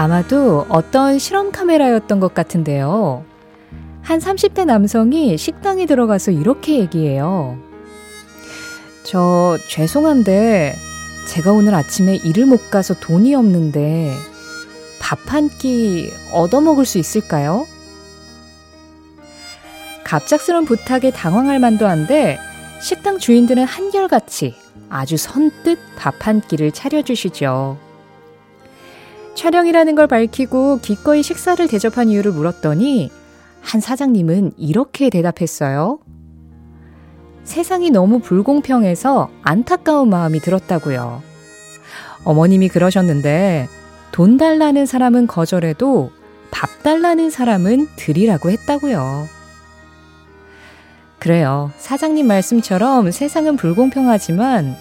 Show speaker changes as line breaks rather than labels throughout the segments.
아마도 어떤 실험 카메라였던 것 같은데요. 한 30대 남성이 식당에 들어가서 이렇게 얘기해요. 저, 죄송한데, 제가 오늘 아침에 일을 못 가서 돈이 없는데, 밥 한 끼 얻어먹을 수 있을까요? 갑작스런 부탁에 당황할 만도 한데, 식당 주인들은 한결같이 아주 선뜻 밥 한 끼를 차려주시죠. 촬영이라는 걸 밝히고 기꺼이 식사를 대접한 이유를 물었더니 한 사장님은 이렇게 대답했어요. 세상이 너무 불공평해서 안타까운 마음이 들었다고요. 어머님이 그러셨는데 돈 달라는 사람은 거절해도 밥 달라는 사람은 드리라고 했다고요. 그래요. 사장님 말씀처럼 세상은 불공평하지만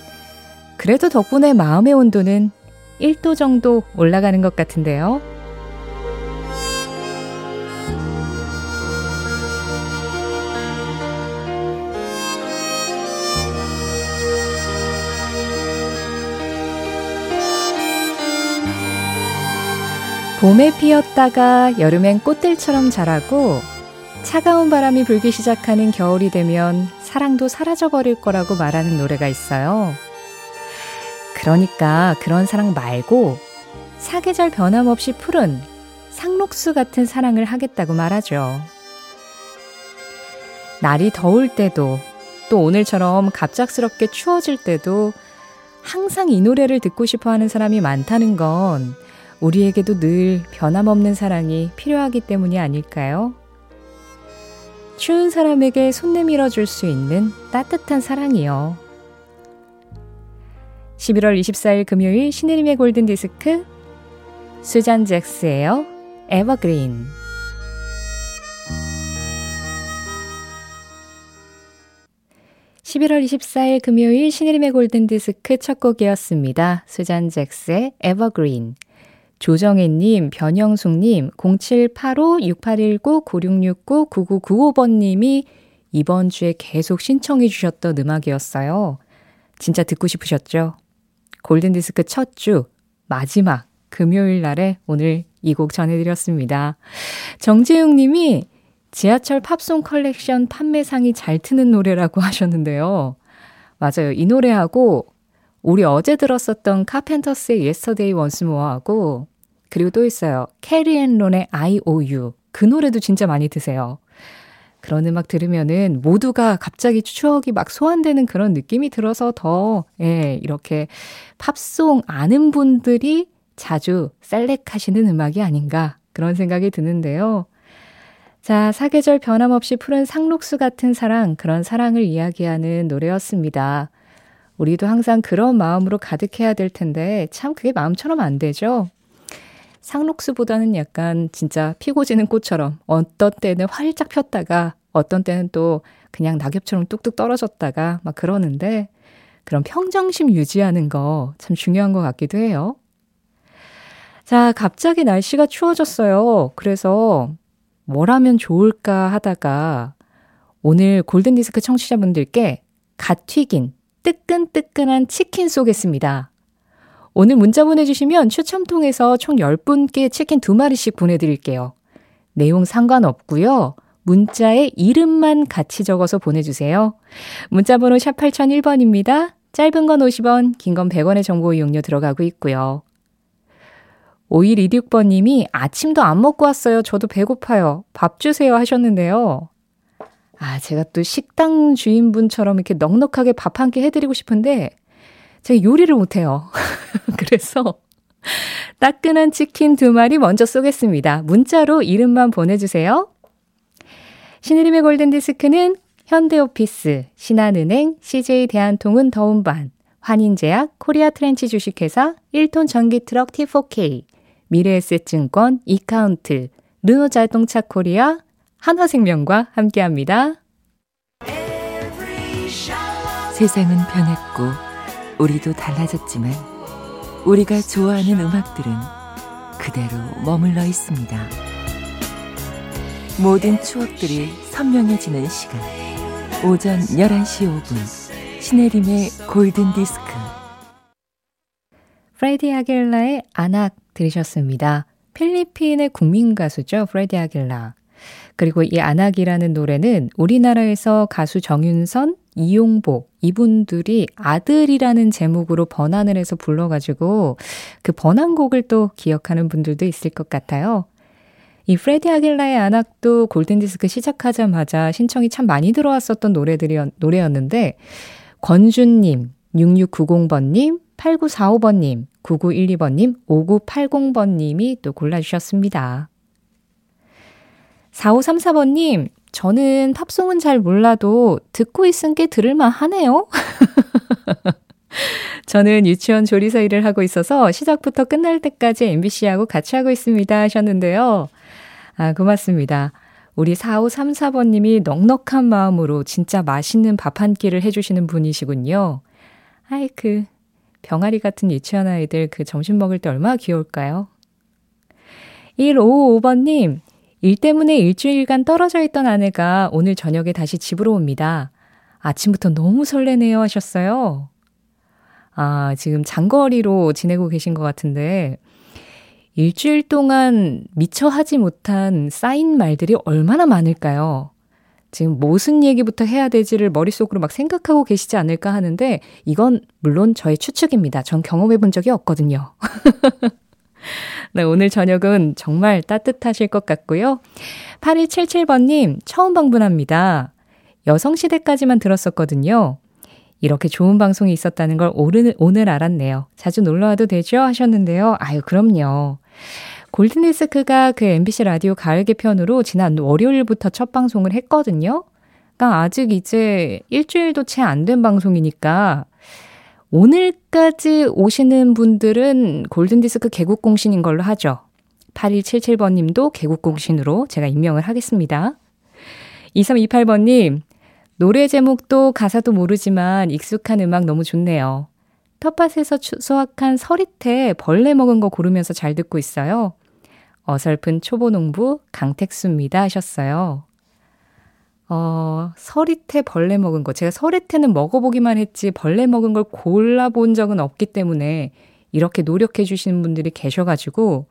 그래도 덕분에 마음의 온도는 1도 정도 올라가는 것 같은데요. 봄에 피었다가 여름엔 꽃들처럼 자라고 차가운 바람이 불기 시작하는 겨울이 되면 사랑도 사라져버릴 거라고 말하는 노래가 있어요. 그러니까 그런 사랑 말고 사계절 변함없이 푸른 상록수 같은 사랑을 하겠다고 말하죠. 날이 더울 때도 또 오늘처럼 갑작스럽게 추워질 때도 항상 이 노래를 듣고 싶어 하는 사람이 많다는 건 우리에게도 늘 변함없는 사랑이 필요하기 때문이 아닐까요? 추운 사람에게 손 내밀어 줄 수 있는 따뜻한 사랑이요. 11월 24일 금요일 신혜림의 골든 디스크 수잔 잭스예요. 에버그린 11월 24일 금요일 신혜림의 골든 디스크 첫 곡이었습니다. 수잔 잭스의 에버그린 조정혜님, 변영숙님, 0785-6819-9669-9995번님이 이번 주에 계속 신청해 주셨던 음악이었어요. 진짜 듣고 싶으셨죠? 골든디스크 첫 주, 마지막 금요일 날에 오늘 이 곡 전해드렸습니다. 정재웅 님이 지하철 팝송 컬렉션 판매상이 잘 트는 노래라고 하셨는데요. 맞아요. 이 노래하고 우리 어제 들었었던 카펜터스의 Once More하고 그리고 또 있어요. 캐리 앤 론의 I.O.U. 그 노래도 진짜 많이 트세요. 그런 음악 들으면은 모두가 갑자기 추억이 막 소환되는 그런 느낌이 들어서 더, 예, 이렇게 팝송 아는 분들이 자주 셀렉하시는 음악이 아닌가 그런 생각이 드는데요. 자, 사계절 변함없이 푸른 상록수 같은 사랑, 그런 사랑을 이야기하는 노래였습니다. 우리도 항상 그런 마음으로 가득해야 될 텐데, 참 그게 마음처럼 안 되죠? 상록수보다는 약간 진짜 피고 지는 꽃처럼 어떤 때는 활짝 폈다가 어떤 때는 또 그냥 낙엽처럼 뚝뚝 떨어졌다가 막 그러는데 그런 평정심 유지하는 거 참 중요한 것 같기도 해요. 자, 갑자기 날씨가 추워졌어요. 그래서 뭘 하면 좋을까 하다가 오늘 골든디스크 청취자분들께 갓 튀긴 뜨끈뜨끈한 치킨 쏘겠습니다. 오늘 문자 보내주시면 추첨 통해서 총 10분께 치킨 2마리씩 보내드릴게요. 내용 상관없고요. 문자에 이름만 같이 적어서 보내주세요. 문자 번호 샵 8001번입니다. 짧은 건 50원, 긴 건 100원의 정보 이용료 들어가고 있고요. 5126번님이 아침도 안 먹고 왔어요. 저도 배고파요. 밥 주세요 하셨는데요. 아, 제가 또 식당 주인분처럼 이렇게 넉넉하게 밥 한 끼 해드리고 싶은데 제가 요리를 못해요. 그래서 따끈한 치킨 두 마리 먼저 쏘겠습니다. 문자로 이름만 보내주세요. 신혜림의 골든디스크는 현대오피스, 신한은행, CJ대한통운 더운반, 환인제약, 코리아 트렌치 주식회사, 1톤 전기트럭 T4K, 미래에셋증권, 이카운트, 르노자동차 코리아, 한화생명과 함께합니다.
세상은 변했고 우리도 달라졌지만 우리가 좋아하는 음악들은 그대로 머물러 있습니다. 모든 추억들이 선명해지는 시간. 오전 11시 5분. 신혜림의 골든 디스크.
프레디 아길라의 Anak 들으셨습니다. 필리핀의 국민 가수죠. 프레디 아길라. 그리고 이 Anak이라는 노래는 우리나라에서 가수 정윤선, 이용복 이분들이 아들이라는 제목으로 번안을 해서 불러가지고 그 번안곡을 또 기억하는 분들도 있을 것 같아요. 이 프레디 아길라의 안악도 골든디스크 시작하자마자 신청이 참 많이 들어왔었던 노래들이 노래였는데 권준님, 6690번님, 8945번님, 9912번님, 5980번님이 또 골라주셨습니다. 4534번님, 저는 팝송은 잘 몰라도 듣고 있은 게 들을만 하네요. 저는 유치원 조리사 일을 하고 있어서 시작부터 끝날 때까지 MBC하고 같이 하고 있습니다 하셨는데요. 아, 고맙습니다. 우리 4534번님이 넉넉한 마음으로 진짜 맛있는 밥 한 끼를 해주시는 분이시군요. 아이, 그, 병아리 같은 유치원 아이들 그 점심 먹을 때 얼마나 귀여울까요? 155번님, 일 때문에 일주일간 떨어져 있던 아내가 오늘 저녁에 다시 집으로 옵니다. 아침부터 너무 설레네요 하셨어요. 아, 지금 장거리로 지내고 계신 것 같은데, 일주일 동안 미처 하지 못한 쌓인 말들이 얼마나 많을까요? 지금 무슨 얘기부터 해야 되지를 머릿속으로 막 생각하고 계시지 않을까 하는데, 이건 물론 저의 추측입니다. 전 경험해 본 적이 없거든요. 네, 오늘 저녁은 정말 따뜻하실 것 같고요. 8277번님, 처음 방문합니다. 여성시대까지만 들었었거든요. 이렇게 좋은 방송이 있었다는 걸 오늘, 오늘 알았네요. 자주 놀러 와도 되죠? 하셨는데요. 아유, 그럼요. 골든디스크가 그 MBC 라디오 가을 개편으로 지난 월요일부터 첫 방송을 했거든요. 그러니까 아직 이제 일주일도 채 안 된 방송이니까 오늘까지 오시는 분들은 골든디스크 개국공신인 걸로 하죠. 8177번 님도 개국공신으로 제가 임명을 하겠습니다. 2328번 님, 노래 제목도 가사도 모르지만 익숙한 음악 너무 좋네요. 텃밭에서 수확한 서리태 벌레 먹은 거 고르면서 잘 듣고 있어요. 어설픈 초보 농부 강택수입니다 하셨어요. 어, 서리태 벌레 먹은 거. 제가 서리태는 먹어보기만 했지 벌레 먹은 걸 골라본 적은 없기 때문에 이렇게 노력해 주시는 분들이 계셔가지고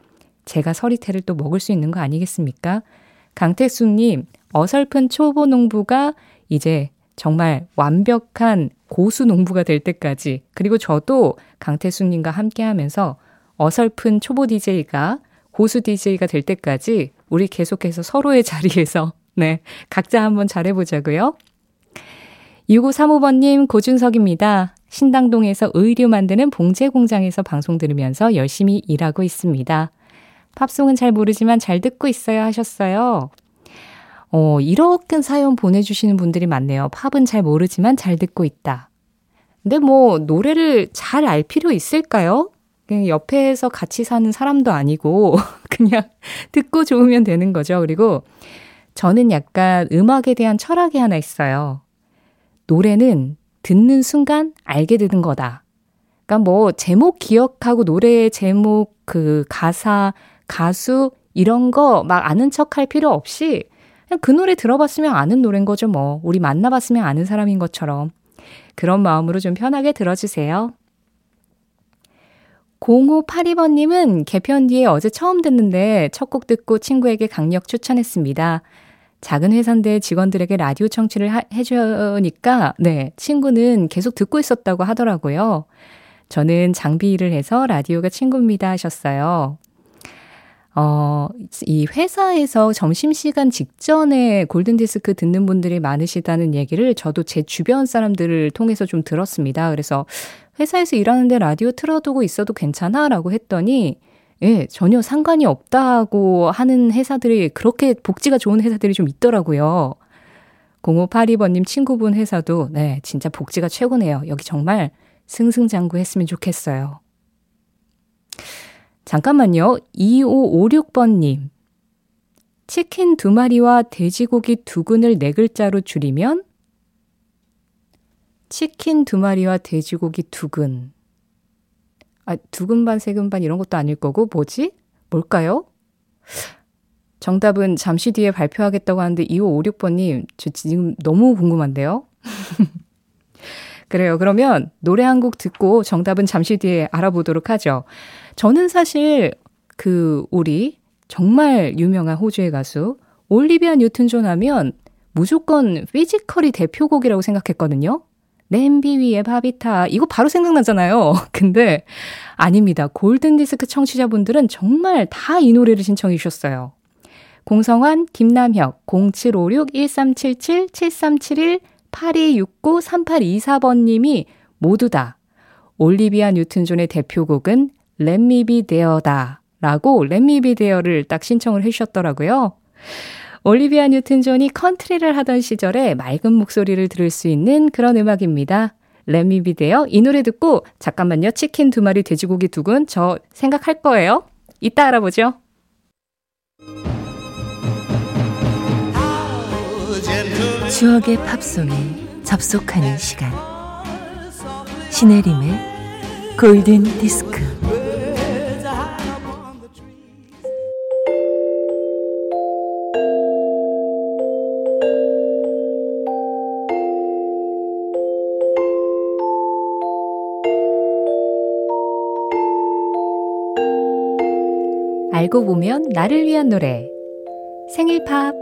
제가 서리태를 또 먹을 수 있는 거 아니겠습니까? 강태수님, 어설픈 초보 농부가 이제 정말 완벽한 고수 농부가 될 때까지 그리고 저도 강태수님과 함께 하면서 어설픈 초보 DJ가 고수 DJ가 될 때까지 우리 계속해서 서로의 자리에서 네. 각자 한번 잘해보자고요. 6535번님, 고준석입니다. 신당동에서 의류 만드는 봉제 공장에서 방송 들으면서 열심히 일하고 있습니다. 팝송은 잘 모르지만 잘 듣고 있어요 하셨어요. 어, 이렇게 사연 보내주시는 분들이 많네요. 팝은 잘 모르지만 잘 듣고 있다. 근데 뭐, 노래를 잘 알 필요 있을까요? 그냥 옆에서 같이 사는 사람도 아니고, 그냥 듣고 좋으면 되는 거죠. 그리고 저는 약간 음악에 대한 철학이 하나 있어요. 노래는 듣는 순간 알게 되는 거다. 그러니까 뭐 제목 기억하고 노래 제목 그 가사 가수 이런 거 막 아는 척 할 필요 없이 그냥 그 노래 들어봤으면 아는 노래인 거죠 뭐. 우리 만나봤으면 아는 사람인 것처럼. 그런 마음으로 좀 편하게 들어주세요. 0582번님은 개편 뒤에 어제 처음 듣는데 첫 곡 듣고 친구에게 강력 추천했습니다. 작은 회사인데 직원들에게 라디오 청취를 하, 해주니까, 네, 친구는 계속 듣고 있었다고 하더라고요. 저는 장비 일을 해서 라디오가 친구입니다 하셨어요. 어, 이 회사에서 점심시간 직전에 골든디스크 듣는 분들이 많으시다는 얘기를 저도 제 주변 사람들을 통해서 좀 들었습니다. 그래서 회사에서 일하는데 라디오 틀어두고 있어도 괜찮아? 라고 했더니, 예, 전혀 상관이 없다고 하는 회사들이 그렇게 복지가 좋은 회사들이 좀 있더라고요. 0582번님 친구분 회사도 네, 진짜 복지가 최고네요. 여기 정말 승승장구했으면 좋겠어요. 잠깐만요. 2556번님. 치킨 두 마리와 돼지고기 두 근을 네 글자로 줄이면 치킨 두 마리와 돼지고기 두 근. 아, 두근반, 세근반 이런 것도 아닐 거고, 뭐지? 뭘까요? 정답은 잠시 뒤에 발표하겠다고 하는데 2556번님, 저 지금 너무 궁금한데요? 그래요. 그러면 노래 한 곡 듣고 정답은 잠시 뒤에 알아보도록 하죠. 저는 사실 그 우리 정말 유명한 호주의 가수 올리비아 뉴튼 존 하면 무조건 Physical이 대표곡이라고 생각했거든요. 냄비 위에 밥이 타. 이거 바로 생각나잖아요. 근데 아닙니다. 골든디스크 청취자분들은 정말 다 이 노래를 신청해 주셨어요. 공성환, 김남혁, 0756-1377-7371-8269-3824번님이 모두 다 올리비아 뉴튼 존의 대표곡은 렛미비 데어다 라고 Let Me Be There를 딱 신청을 해주셨더라고요. 올리비아 뉴튼 존이 컨트리를 하던 시절에 맑은 목소리를 들을 수 있는 그런 음악입니다. 렛미비 데어 이 노래 듣고 잠깐만요. 치킨 두 마리 돼지고기 두 근 저 생각할 거예요. 이따 알아보죠.
추억의 팝송에 접속하는 시간 신혜림의 골든 디스크
알고 보면 나를 위한 노래 생일 팝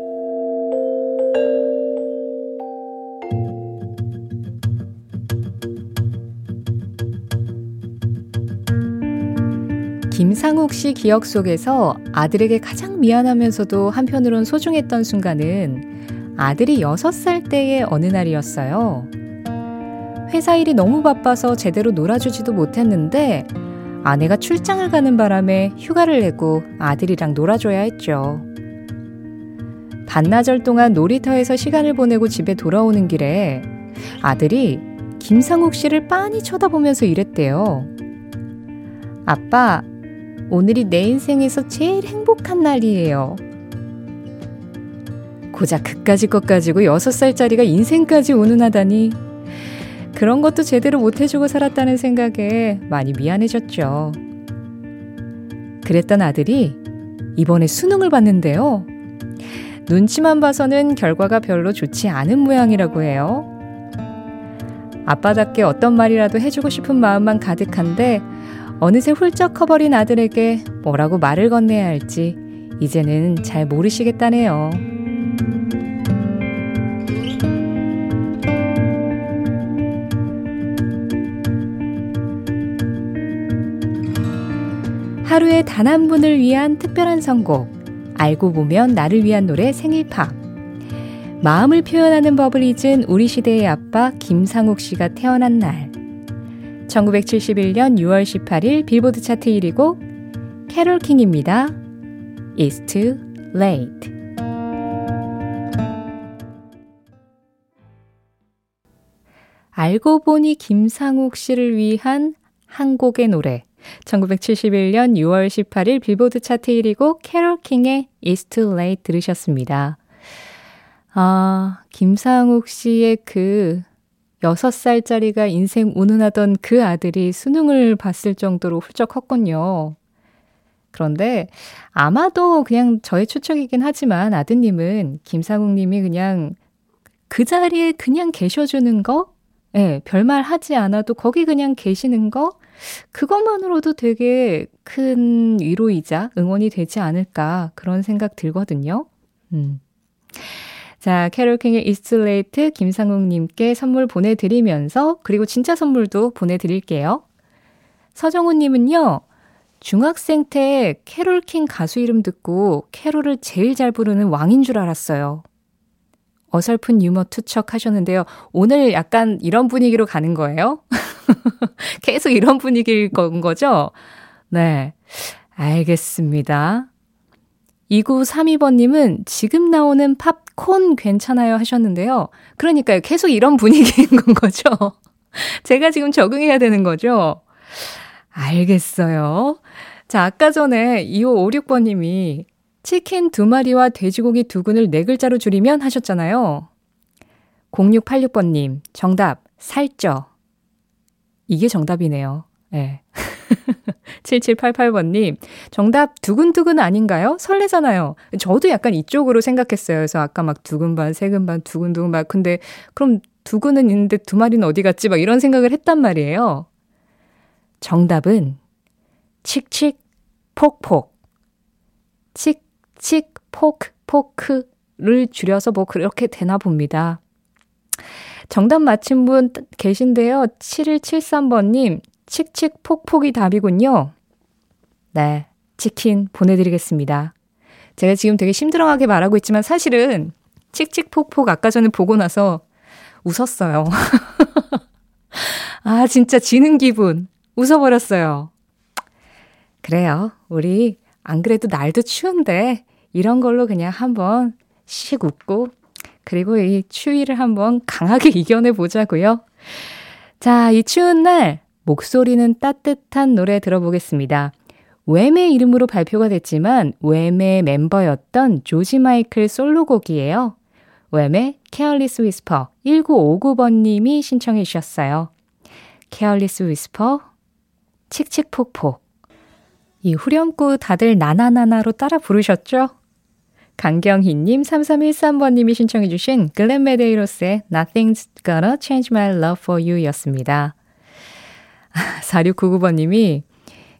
김상욱 씨 기억 속에서 아들에게 가장 미안하면서도 한편으론 소중했던 순간은 아들이 6살 때의 어느 날이었어요. 회사 일이 너무 바빠서 제대로 놀아주지도 못했는데 아내가 출장을 가는 바람에 휴가를 내고 아들이랑 놀아줘야 했죠. 반나절 동안 놀이터에서 시간을 보내고 집에 돌아오는 길에 아들이 김상욱 씨를 빤히 쳐다보면서 이랬대요. 아빠, 오늘이 내 인생에서 제일 행복한 날이에요. 고작 그까지 것 가지고 6살짜리가 인생까지 운운하다니 그런 것도 제대로 못해주고 살았다는 생각에 많이 미안해졌죠. 그랬던 아들이 이번에 수능을 봤는데요. 눈치만 봐서는 결과가 별로 좋지 않은 모양이라고 해요. 아빠답게 어떤 말이라도 해주고 싶은 마음만 가득한데 어느새 훌쩍 커버린 아들에게 뭐라고 말을 건네야 할지 이제는 잘 모르시겠다네요. 하루에 단 한 분을 위한 특별한 선곡. 알고 보면 나를 위한 노래 생일팝. 마음을 표현하는 법을 잊은 우리 시대의 아빠 김상욱 씨가 태어난 날. 1971년 6월 18일 빌보드 차트 1위고 캐롤 킹입니다. It's too late. 알고 보니 김상욱 씨를 위한 한 곡의 노래. 1971년 6월 18일 빌보드 차트 1위고 캐롤 킹의 It's Too Late 들으셨습니다. 아, 김상욱 씨의 그 6살짜리가 인생 운운하던 그 아들이 수능을 봤을 정도로 훌쩍 컸군요. 그런데 아마도 그냥 저의 추측이긴 하지만 아드님은 김상욱 님이 그냥 그 자리에 그냥 계셔주는 거? 예, 네, 별말 하지 않아도 거기 그냥 계시는 거? 그것만으로도 되게 큰 위로이자 응원이 되지 않을까 그런 생각 들거든요. 음. 자, 캐롤킹의 It's Too Late 김상욱님께 선물 보내드리면서 그리고 진짜 선물도 보내드릴게요. 서정훈님은요, 중학생 때 캐롤킹 가수 이름 듣고 캐롤을 제일 잘 부르는 왕인 줄 알았어요. 어설픈 유머 투척 하셨는데요. 오늘 약간 이런 분위기로 가는 거예요? 계속 이런 분위기일 건 거죠? 네. 알겠습니다. 2932번님은 지금 나오는 팝콘 괜찮아요 하셨는데요. 그러니까요. 계속 이런 분위기인 건 거죠. 제가 지금 적응해야 되는 거죠. 알겠어요. 자, 아까 전에 2556번님이 치킨 두 마리와 돼지고기 두 근을 네 글자로 줄이면 하셨잖아요. 0686번님, 정답, 살쪄. 이게 정답이네요. 예. 네. 7788번님, 정답 두근두근 아닌가요? 설레잖아요. 저도 약간 이쪽으로 생각했어요. 그래서 아까 막 두근 반, 세근 반, 두근두근 반. 근데 그럼 두근은 있는데 두 마리는 어디 갔지? 막 이런 생각을 했단 말이에요. 정답은 칙칙, 폭폭. 칙, 칙, 포크, 포크를 줄여서 뭐 그렇게 되나 봅니다. 정답 맞힌 분 계신데요. 7173번님, 칙칙폭폭이 답이군요. 네, 치킨 보내드리겠습니다. 제가 지금 되게 심드렁하게 말하고 있지만 사실은 칙칙폭폭 아까 전에 보고 나서 웃었어요. 아, 진짜 지는 기분. 웃어버렸어요. 그래요. 우리 안 그래도 날도 추운데 이런 걸로 그냥 한번 씩 웃고 그리고 이 추위를 한번 강하게 이겨내 보자고요. 자, 이 추운 날 목소리는 따뜻한 노래 들어보겠습니다. 웸의 이름으로 발표가 됐지만 웸의 멤버였던 조지 마이클 솔로곡이에요. 웸의 Careless Whisper 1959번님이 신청해 주셨어요. Careless Whisper 칙칙폭폭 이 후렴구 다들 나나나나로 따라 부르셨죠? 강경희님, 3313번님이 신청해주신 글렌 메데이로스의 Nothing's Gonna Change My Love For You 였습니다. 4699번님이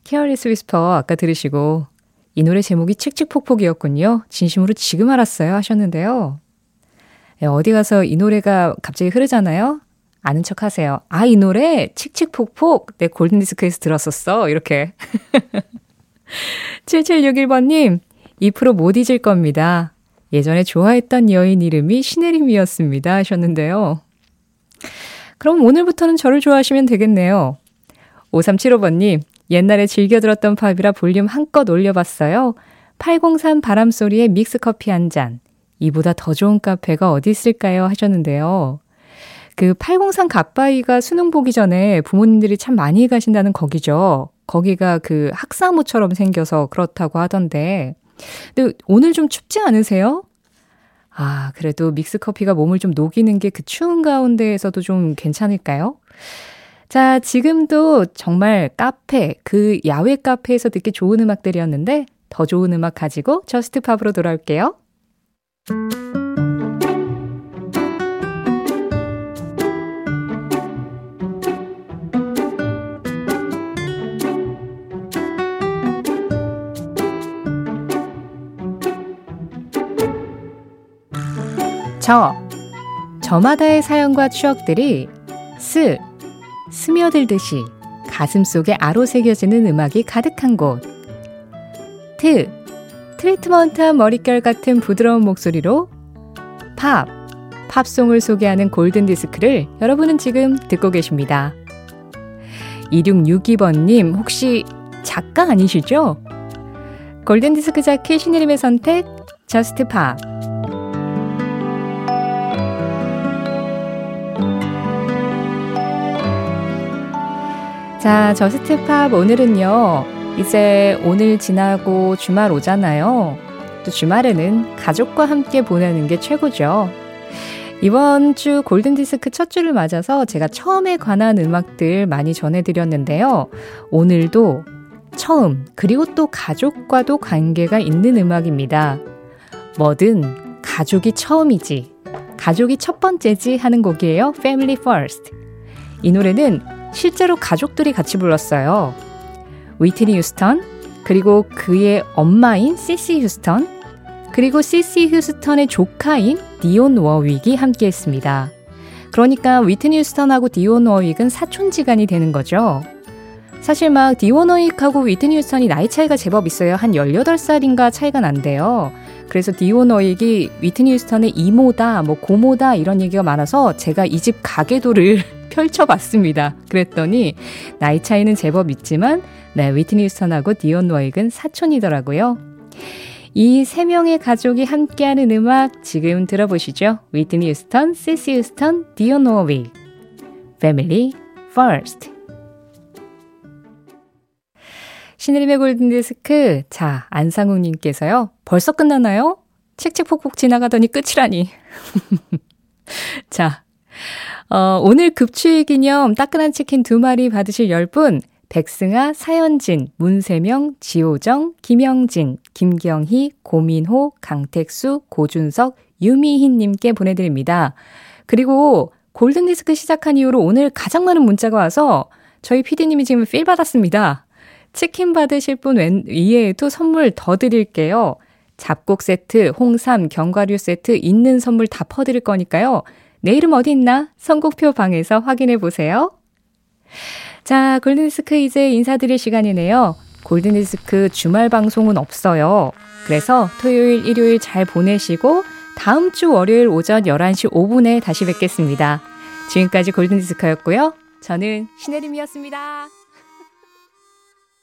Careless Whisper 아까 들으시고 이 노래 제목이 칙칙폭폭이었군요. 진심으로 지금 알았어요 하셨는데요. 네, 어디 가서 이 노래가 갑자기 흐르잖아요. 아는 척 하세요. 아, 이 노래 칙칙폭폭 내 골든디스크에서 들었었어. 이렇게. 7761번님, 2%못 잊을 겁니다. 예전에 좋아했던 여인 이름이 신혜림이었습니다. 하셨는데요. 그럼 오늘부터는 저를 좋아하시면 되겠네요. 5375번님, 옛날에 즐겨 들었던 팝이라 볼륨 한껏 올려봤어요. 803 바람소리에 믹스커피 한 잔. 이보다 더 좋은 카페가 어디 있을까요? 하셨는데요. 그 803 갓바위가 수능 보기 전에 부모님들이 참 많이 가신다는 거기죠. 거기가 그 학사모처럼 생겨서 그렇다고 하던데. 근데 오늘 좀 춥지 않으세요? 아, 그래도 믹스커피가 몸을 좀 녹이는 게 그 추운 가운데에서도 좀 괜찮을까요? 자, 지금도 정말 카페, 그 야외 카페에서 듣기 좋은 음악들이었는데 더 좋은 음악 가지고 저스트 팝으로 돌아올게요. 저, 저마다의 사연과 추억들이 스, 스며들듯이 가슴 속에 아로 새겨지는 음악이 가득한 곳. 트, 트리트먼트한 머릿결 같은 부드러운 목소리로 팝, 팝송을 소개하는 골든 디스크를 여러분은 지금 듣고 계십니다. 2662번님, 혹시 작가 아니시죠? 골든디스크 자켓 신혜림의 선택, Just Pop. 자, Just Pop 오늘은요. 이제 오늘 지나고 주말 오잖아요. 또 주말에는 가족과 함께 보내는 게 최고죠. 이번 주 골든디스크 첫 주를 맞아서 제가 처음에 관한 음악들 많이 전해드렸는데요. 오늘도 처음, 그리고 또 가족과도 관계가 있는 음악입니다. 뭐든 가족이 처음이지, 가족이 첫 번째지 하는 곡이에요. Family First. 이 노래는 실제로 가족들이 같이 불렀어요. 위트니 휴스턴, 그리고 그의 엄마인 시시 휴스턴, 그리고 시시 휴스턴의 조카인 디온 워윅이 함께 했습니다. 그러니까 위트니 휴스턴하고 디온 워윅은 사촌지간이 되는 거죠. 사실 막 디온 워윅하고 위트니 휴스턴이 나이 차이가 제법 있어요. 한 18살인가 차이가 난대요. 그래서 디온 워윅이 위트니 휴스턴의 이모다, 뭐 고모다 이런 얘기가 많아서 제가 이 집 가계도를 펼쳐봤습니다. 그랬더니 나이 차이는 제법 있지만 네, 위트니 휴스턴하고 디온 워윅은 사촌이더라고요. 이 세 명의 가족이 함께하는 음악 지금 들어보시죠. 위트니 휴스턴, 시시 휴스턴, 디온 워윅. Family First. 신의림의 골든디스크. 자, 안상욱님께서요. 벌써 끝나나요? 칙칙폭폭 지나가더니 끝이라니. 자, 어, 오늘 급추일 기념 따끈한 치킨 두 마리 받으실 10분, 백승아, 사연진, 문세명, 지호정, 김영진, 김경희, 고민호, 강택수, 고준석, 유미희님께 보내드립니다. 그리고 골든디스크 시작한 이후로 오늘 가장 많은 문자가 와서 저희 PD님이 지금 필 받았습니다. 치킨 받으실 분 이외에도 선물 더 드릴게요. 잡곡 세트, 홍삼, 견과류 세트 있는 선물 다 퍼드릴 거니까요. 내일은 어디 있나? 선곡표 방에서 확인해 보세요. 자, 골든디스크 이제 인사드릴 시간이네요. 골든디스크 주말 방송은 없어요. 그래서 토요일, 일요일 잘 보내시고 다음 주 월요일 오전 11시 5분에 다시 뵙겠습니다. 지금까지 골든디스크였고요. 저는 신혜림이었습니다.